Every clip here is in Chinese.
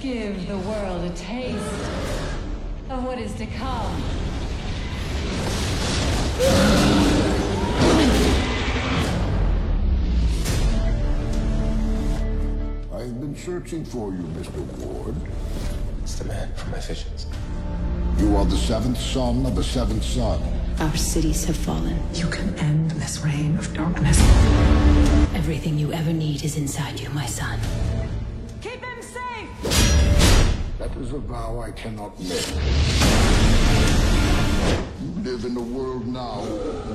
give the world a taste of what is to come. I've been searching for you, Mr. Ward. It's the man from my visions. You are the seventh son of the seventh son. Our cities have fallen. You can end this reign of darkness. Everything you ever need is inside you, my son. Is a vow I cannot make. You live in a world now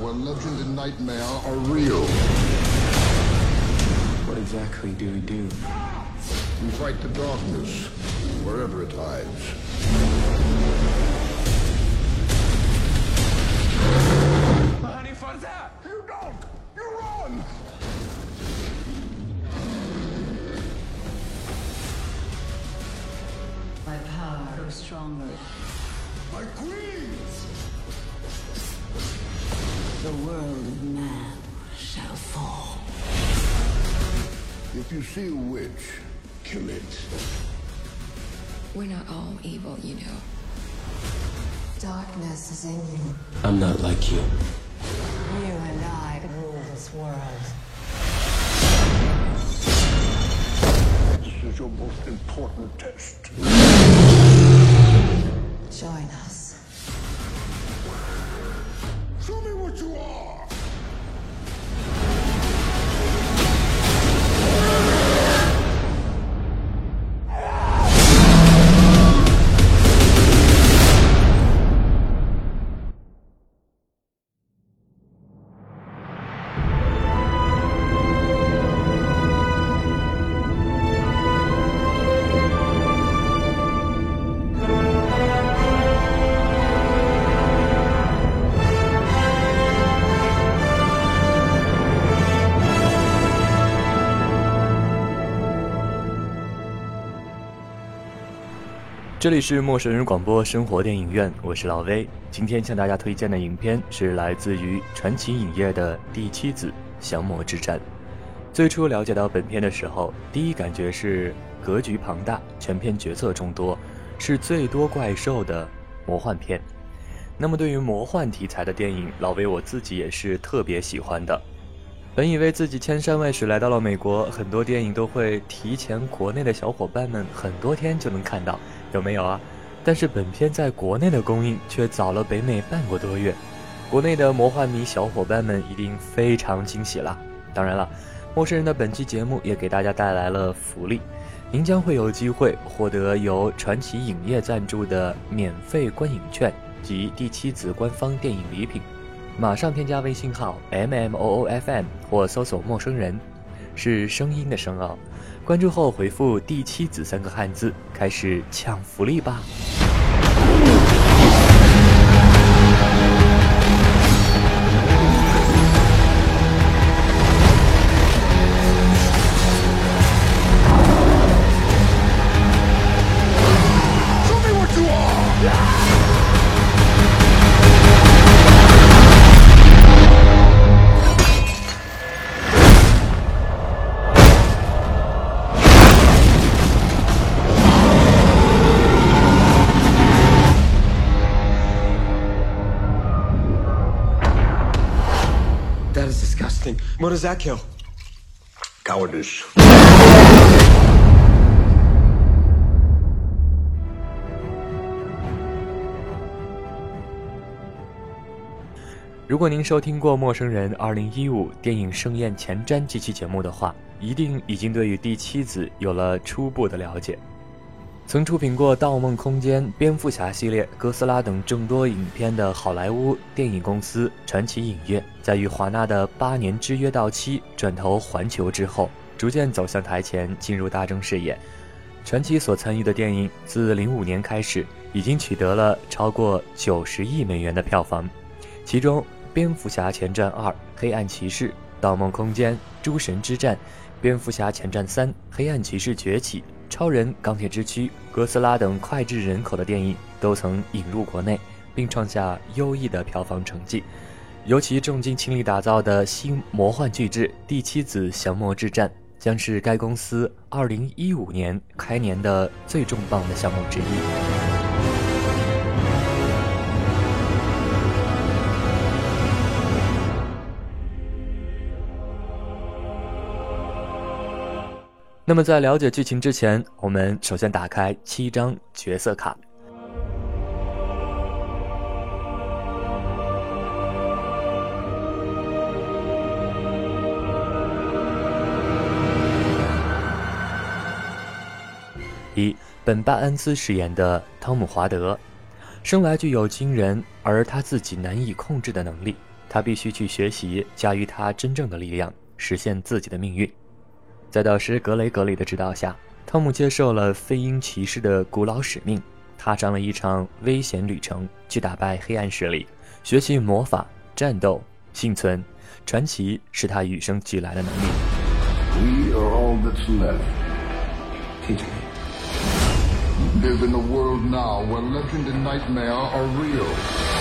where legend and nightmare are real. What exactly do we do? We fight the darkness, wherever it hides. Honey, for that! Power grows stronger. My queen! The world of man shall fall. If you see a witch, kill it. We're not all evil, you know. Darkness is in you. I'm not like you. You and I rule this world. This is your most important test. Join us. Show me what you are! 这里是陌生人广播生活电影院，我是老威。今天向大家推荐的影片是来自于传奇影业的《第七子降魔之战》。最初了解到本片的时候，第一感觉是格局庞大，全片角色众多，是最多怪兽的魔幻片。那么对于魔幻题材的电影，老威我自己也是特别喜欢的。本以为自己千山万水来到了美国，很多电影都会提前国内的小伙伴们很多天就能看到，有没有啊？但是本片在国内的公映却早了北美半个多月，国内的魔幻迷小伙伴们一定非常惊喜啦！当然了，陌生人的本期节目也给大家带来了福利，您将会有机会获得由传奇影业赞助的免费观影券及第七子官方电影礼品。马上添加微信号 m m o o f m 或搜索“陌生人”，是声音的声哦。关注后回复“第七子”三个汉字，开始抢福利吧。What does that kill? Cowardice. 如果您收听过《陌生人》二零一五电影盛宴前瞻这期节目的话，一定已经对于第七子有了初步的了解。曾出品过《盗梦空间》《蝙蝠侠》系列、哥斯拉等众多影片的好莱坞电影公司传奇影业，在与华纳的八年之约到期，转投环球之后，逐渐走向台前，进入大众视野。传奇所参与的电影自零五年开始，已经取得了超过九十亿美元的票房，其中《蝙蝠侠前传二》《黑暗骑士》《盗梦空间》《诸神之战》《蝙蝠侠前传三》《黑暗骑士崛起》。超人、钢铁之躯、哥斯拉等脍炙人口的电影都曾引入国内，并创下优异的票房成绩。尤其重金倾力打造的新魔幻巨制《第七子降魔之战》，将是该公司2015年开年的最重磅的项目之一。那么，在了解剧情之前，我们首先打开七张角色卡。一，本·巴恩斯饰演的汤姆·华德，生来具有惊人而他自己难以控制的能力，他必须去学习驾驭他真正的力量，实现自己的命运。在导师格雷格里的指导下，汤姆接受了飞鹰骑士的古老使命，踏上了一场危险旅程，去打败黑暗势力，学习魔法、战斗、幸存。传奇是他与生俱来的能力。We are all that's left. Teach me. Live in a world now where legend and nightmare are real.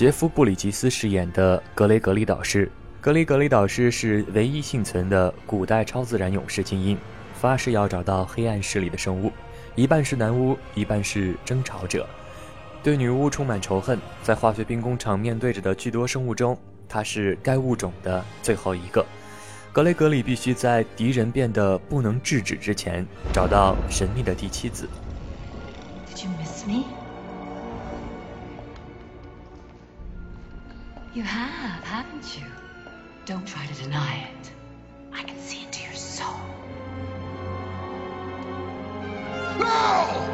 杰夫·布里吉斯饰演的格雷格里导师。格雷格里导师是唯一幸存的古代超自然勇士精英，发誓要找到黑暗势力的生物，一半是男巫，一半是争吵者。对女巫充满仇恨，在化学兵工厂面对着的巨多生物中，他是该物种的最后一个。格雷格里必须在敌人变得不能制止之前，找到神秘的第七子。Did you miss me? You have, haven't you? Don't try to deny it. I can see into your soul. Well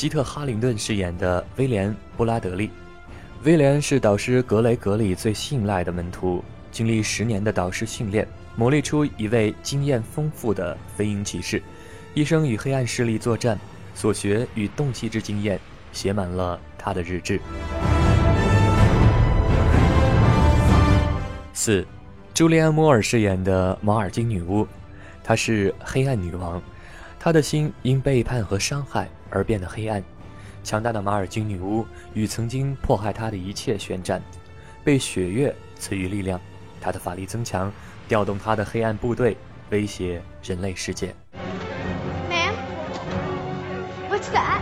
基特·哈灵顿饰演的威廉·布拉德利。威廉是导师格雷格里最信赖的门徒，经历十年的导师训练，磨砺出一位经验丰富的飞鹰骑士，一生与黑暗势力作战，所学与动气之经验写满了他的日志。四，朱莉安·摩尔饰演的马尔金女巫，她是黑暗女王，她的心因背叛和伤害而变得黑暗。强大的马尔金女巫与曾经迫害她的一切宣战，被血月赐予力量，她的法力增强，调动她的黑暗部队，威胁人类世界。Ma'am? What's that?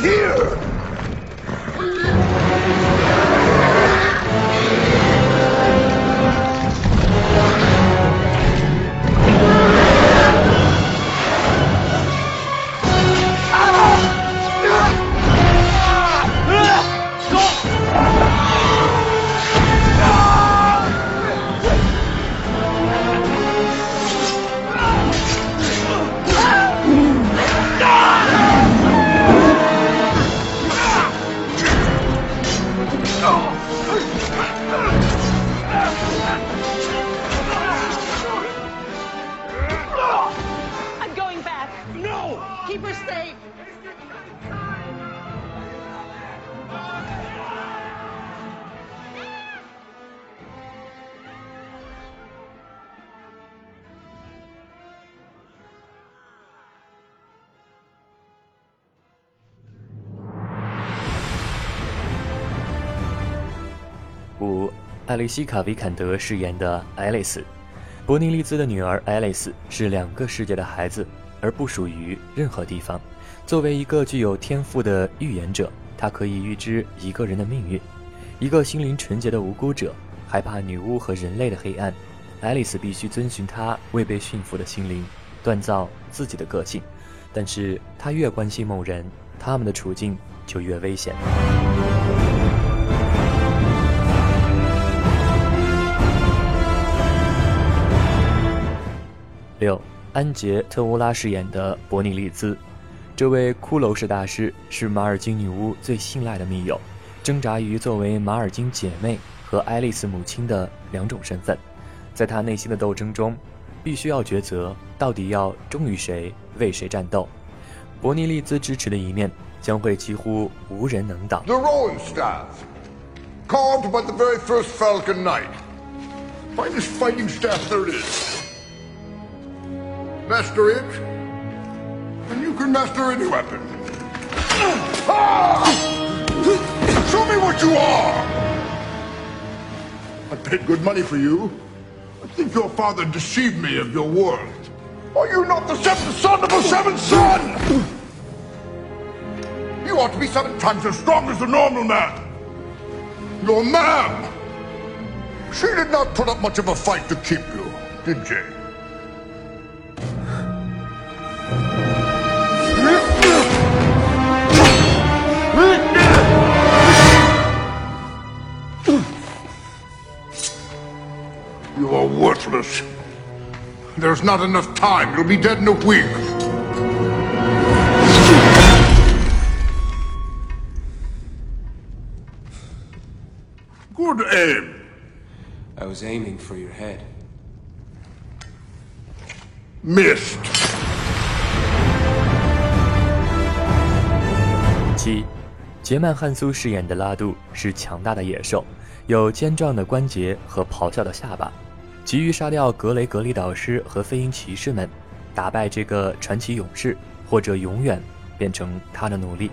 Here! 艾丽西卡·维坎德饰演的爱丽丝。伯尼利兹的女儿爱丽丝是两个世界的孩子，而不属于任何地方。作为一个具有天赋的预言者，她可以预知一个人的命运。一个心灵纯洁的无辜者，害怕女巫和人类的黑暗。爱丽丝必须遵循她未被驯服的心灵，锻造自己的个性。但是她越关心某人，他们的处境就越危险。六，安杰特乌拉饰演的伯尼利兹，这位骷髅式大师是马尔金女巫最信赖的密友，挣扎于作为马尔金姐妹和爱丽丝母亲的两种身份，在他内心的斗争中，必须要抉择到底要忠于谁，为谁战斗。伯尼利兹支持的一面将会几乎无人能挡。The rowing staff, carved by the very first Falcon Knight. Finest fighting staff there is. Master it, and you can master any weapon. Show me what you are! I paid good money for you. I think your father deceived me of your worth. Are you not the seventh son of a seventh son? You ought to be seven times as strong as the normal man. Your ma'am! She did not put up much of a fight to keep you, did she? There's not enough time. You'll be dead in a week. Good aim. I was aiming for your head. Missed. 七，杰曼·汉苏饰演的拉杜是强大的野兽，有尖壮的关节和咆哮的下巴，急于杀掉格雷格里导师和飞鹰骑士们，打败这个传奇勇士，或者永远变成他的奴隶。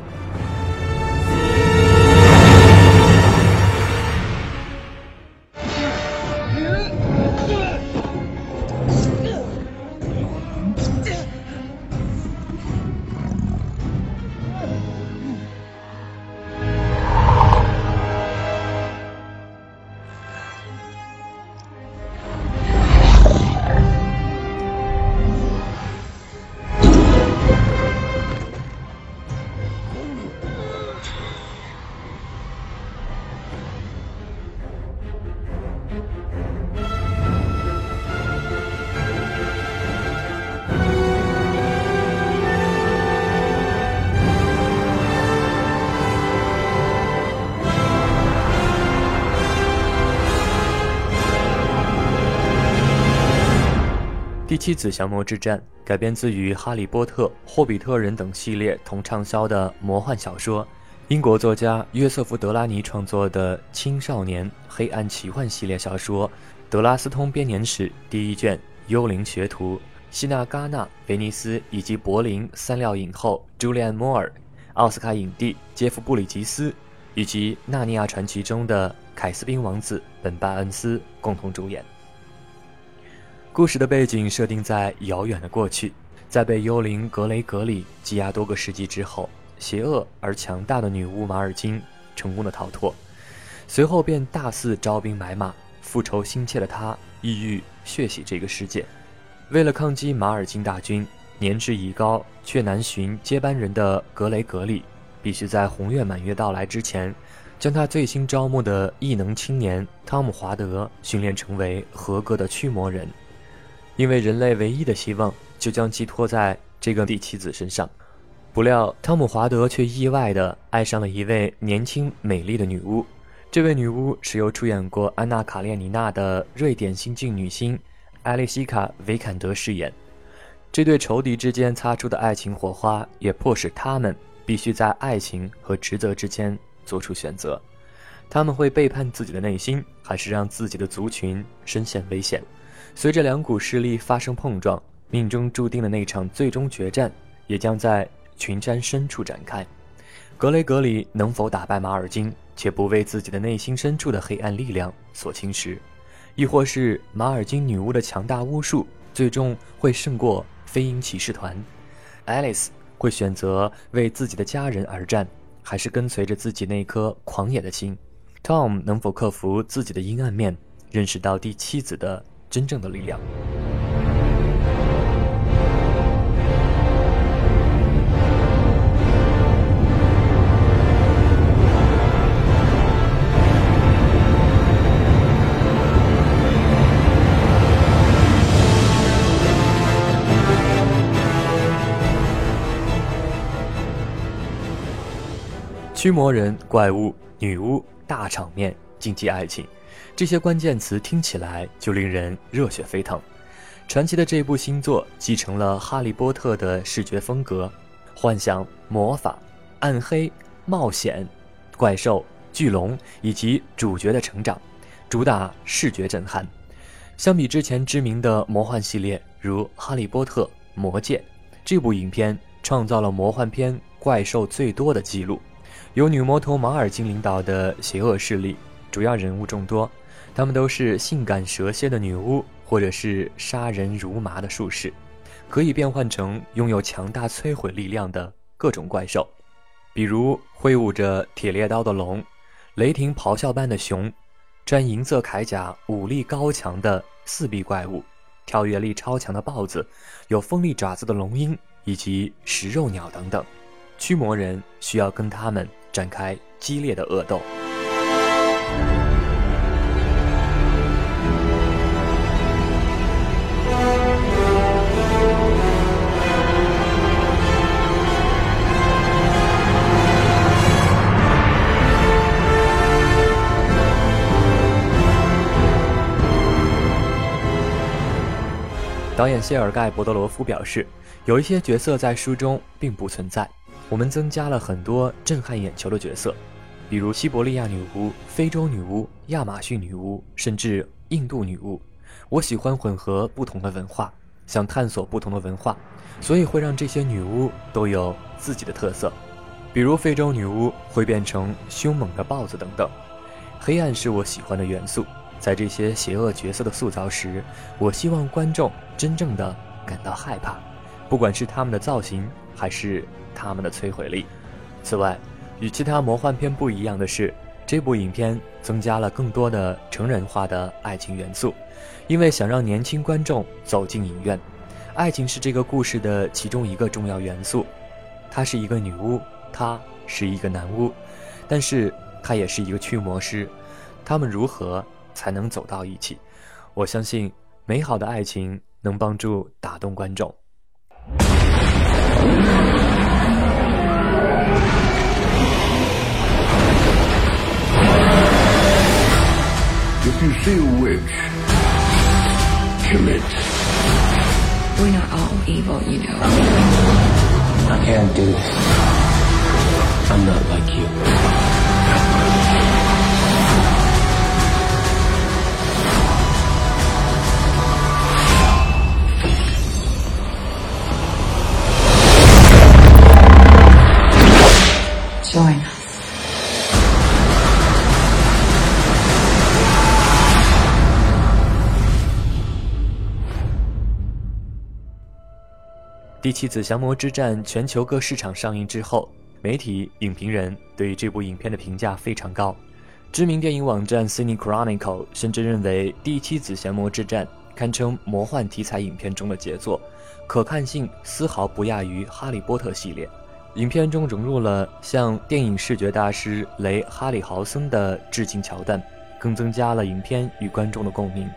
第七子降魔之战改编自于《哈利波特》《霍比特人》等系列同畅销的魔幻小说，英国作家约瑟夫·德拉尼创作的青少年黑暗奇幻系列小说《德拉斯通编年史》第一卷《幽灵学徒》，希纳·戛纳、威尼斯以及柏林三料影后朱利安·摩尔、奥斯卡影帝杰夫·布里吉斯以及《纳尼亚传奇》中的凯斯宾王子本·巴恩斯共同主演。故事的背景设定在遥远的过去，在被幽灵格雷格里羁押多个世纪之后，邪恶而强大的女巫马尔金成功的逃脱，随后便大肆招兵买马，复仇心切的她意欲血洗这个世界。为了抗击马尔金大军，年事已高却难寻接班人的格雷格里，必须在红月满月到来之前，将他最新招募的异能青年汤姆·华德训练成为合格的驱魔人。因为人类唯一的希望就将寄托在这个第七子身上，不料汤姆·华德却意外地爱上了一位年轻美丽的女巫。这位女巫是由出演过《安娜·卡列尼娜》的瑞典新晋女星艾丽西卡·维坎德饰演。这对仇敌之间擦出的爱情火花，也迫使他们必须在爱情和职责之间做出选择。他们会背叛自己的内心，还是让自己的族群深陷危险？随着两股势力发生碰撞，命中注定的那场最终决战也将在群山深处展开。格雷格里能否打败马尔金，且不为自己的内心深处的黑暗力量所侵蚀？亦或是马尔金女巫的强大巫术最终会胜过飞鹰骑士团？Alice 会选择为自己的家人而战，还是跟随着自己那颗狂野的心？Tom 能否克服自己的阴暗面，认识到第七子的真正的力量？驱魔人、怪物、女巫、大场面、禁忌爱情，这些关键词听起来就令人热血沸腾。传奇的这部新作继承了《哈利波特》的视觉风格，幻想、魔法、暗黑、冒险、怪兽、巨龙以及主角的成长，主打视觉震撼。相比之前知名的魔幻系列，如《哈利波特》《魔戒》，这部影片创造了魔幻片怪兽最多的记录。由女魔头马尔金领导的邪恶势力，主要人物众多，他们都是性感蛇蝎的女巫，或者是杀人如麻的术士，可以变换成拥有强大摧毁力量的各种怪兽，比如挥舞着铁猎刀的龙，雷霆咆哮般的熊，穿银色铠甲、武力高强的四臂怪物，跳跃力超强的豹子，有锋利爪子的龙鹰，以及食肉鸟等等。驱魔人需要跟他们。展开激烈的恶斗。导演谢尔盖·博德罗夫表示，有一些角色在书中并不存在。我们增加了很多震撼眼球的角色，比如西伯利亚女巫、非洲女巫、亚马逊女巫，甚至印度女巫。我喜欢混合不同的文化，想探索不同的文化，所以会让这些女巫都有自己的特色。比如非洲女巫会变成凶猛的豹子等等。黑暗是我喜欢的元素，在这些邪恶角色的塑造时，我希望观众真正的感到害怕，不管是他们的造型还是。他们的摧毁力。此外，与其他魔幻片不一样的是，这部影片增加了更多的成人化的爱情元素，因为想让年轻观众走进影院。爱情是这个故事的其中一个重要元素。她是一个女巫，他是一个男巫，但是他也是一个驱魔师。他们如何才能走到一起？我相信，美好的爱情能帮助打动观众。If you see a witch, kill it. We're not all evil, you know. I can't do this. I'm not like you. 第七子降魔之战全球各市场上映之后，媒体、影评人对这部影片的评价非常高。知名电影网站 Cine Chronicle 甚至认为第七子降魔之战堪称魔幻题材影片中的杰作，可看性丝毫不亚于《哈利波特》系列。影片中融入了向电影视觉大师雷·哈里豪森的致敬桥段，更增加了影片与观众的共鸣。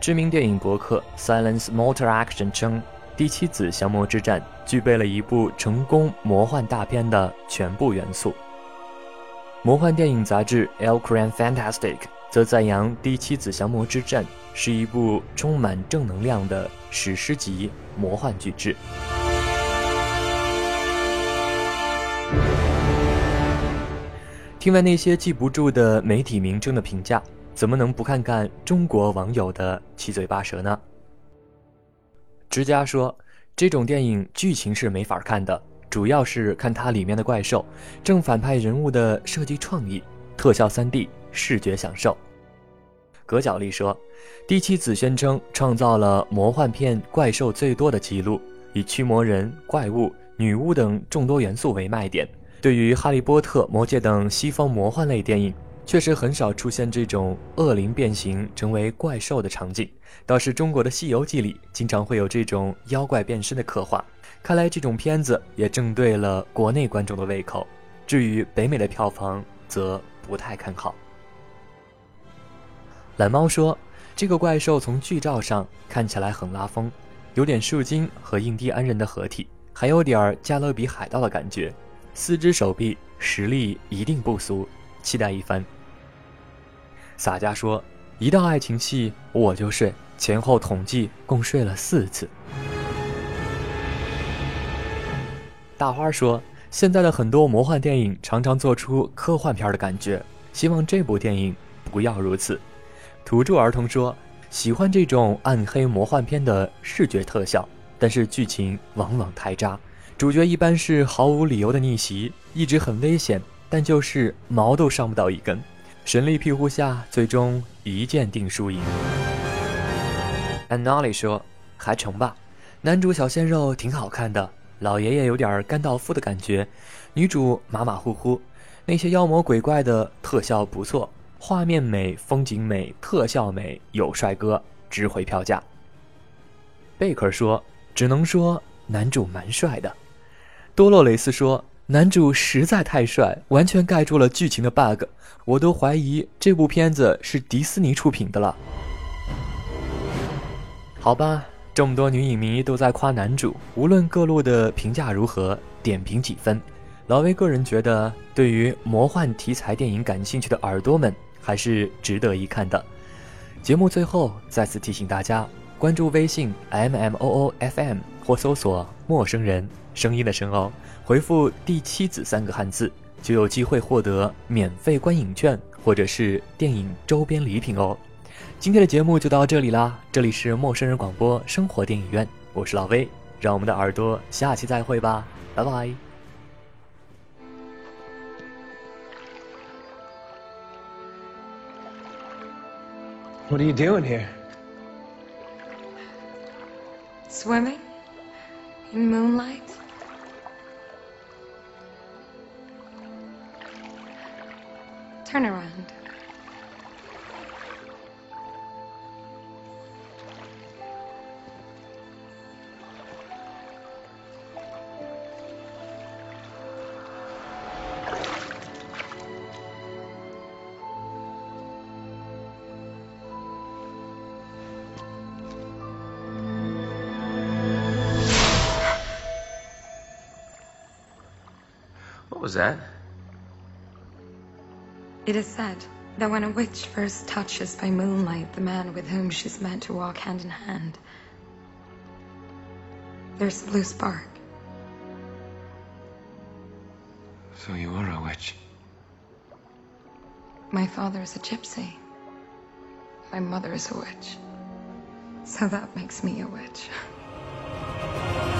知名电影博客 Silence Motor Action 称。第七子降魔之战具备了一部成功魔幻大片的全部元素。魔幻电影杂志《El Cran Fantastic》则赞扬第七子降魔之战是一部充满正能量的史诗级魔幻巨制。听完那些记不住的媒体名称的评价，怎么能不看看中国网友的七嘴八舌呢？之家说，这种电影剧情是没法看的，主要是看它里面的怪兽、正反派人物的设计创意、特效 3D、视觉享受。葛角力说，第七子宣称创造了魔幻片怪兽最多的记录，以驱魔人、怪物、女巫等众多元素为卖点。对于《哈利波特》《魔戒》等西方魔幻类电影，确实很少出现这种恶灵变形成为怪兽的场景。倒是中国的《西游记》里经常会有这种妖怪变身的刻画。看来这种片子也正对了国内观众的胃口。至于北美的票房，则不太看好。懒猫说：“这个怪兽从剧照上看起来很拉风，有点树精和印第安人的合体，还有点加勒比海盗的感觉。四只手臂，实力一定不俗，期待一番。”洒家说：“一到爱情戏我就睡，前后统计共睡了四次。”大花说：“现在的很多魔幻电影常常做出科幻片的感觉，希望这部电影不要如此。”土著儿童说：“喜欢这种暗黑魔幻片的视觉特效，但是剧情往往太渣。主角一般是毫无理由的逆袭，一直很危险，但就是毛都伤不到一根。神力庇护下，最终一剑定输赢。” A n n o l l 说：“还成吧，男主小鲜肉挺好看的，老爷爷有点甘道夫的感觉，女主马马虎虎，那些妖魔鬼怪的特效不错。”画面美，风景美，特效美，有帅哥，值回票价。贝克说：“只能说男主蛮帅的。”多洛雷斯说：“男主实在太帅，完全盖住了剧情的 bug，我都怀疑这部片子是迪士尼出品的了。”好吧，这么多女影迷都在夸男主，无论各路的评价如何，点评几分？老威个人觉得，对于魔幻题材电影感兴趣的耳朵们。还是值得一看的。节目最后再次提醒大家，关注微信 m m o o f m 或搜索“陌生人”声音的声哦，回复“第七子”三个汉字，就有机会获得免费观影券或者是电影周边礼品哦。今天的节目就到这里啦，这里是陌生人广播生活电影院，我是老威，让我们的耳朵下期再会吧，拜拜。What are you doing here? Swimming? In moonlight? Turn around. Was that? It is said that when a witch first touches by moonlight the man with whom she's meant to walk hand in hand, there's a blue spark. So you are a witch? My father is a gypsy. My mother is a witch. So that makes me a witch.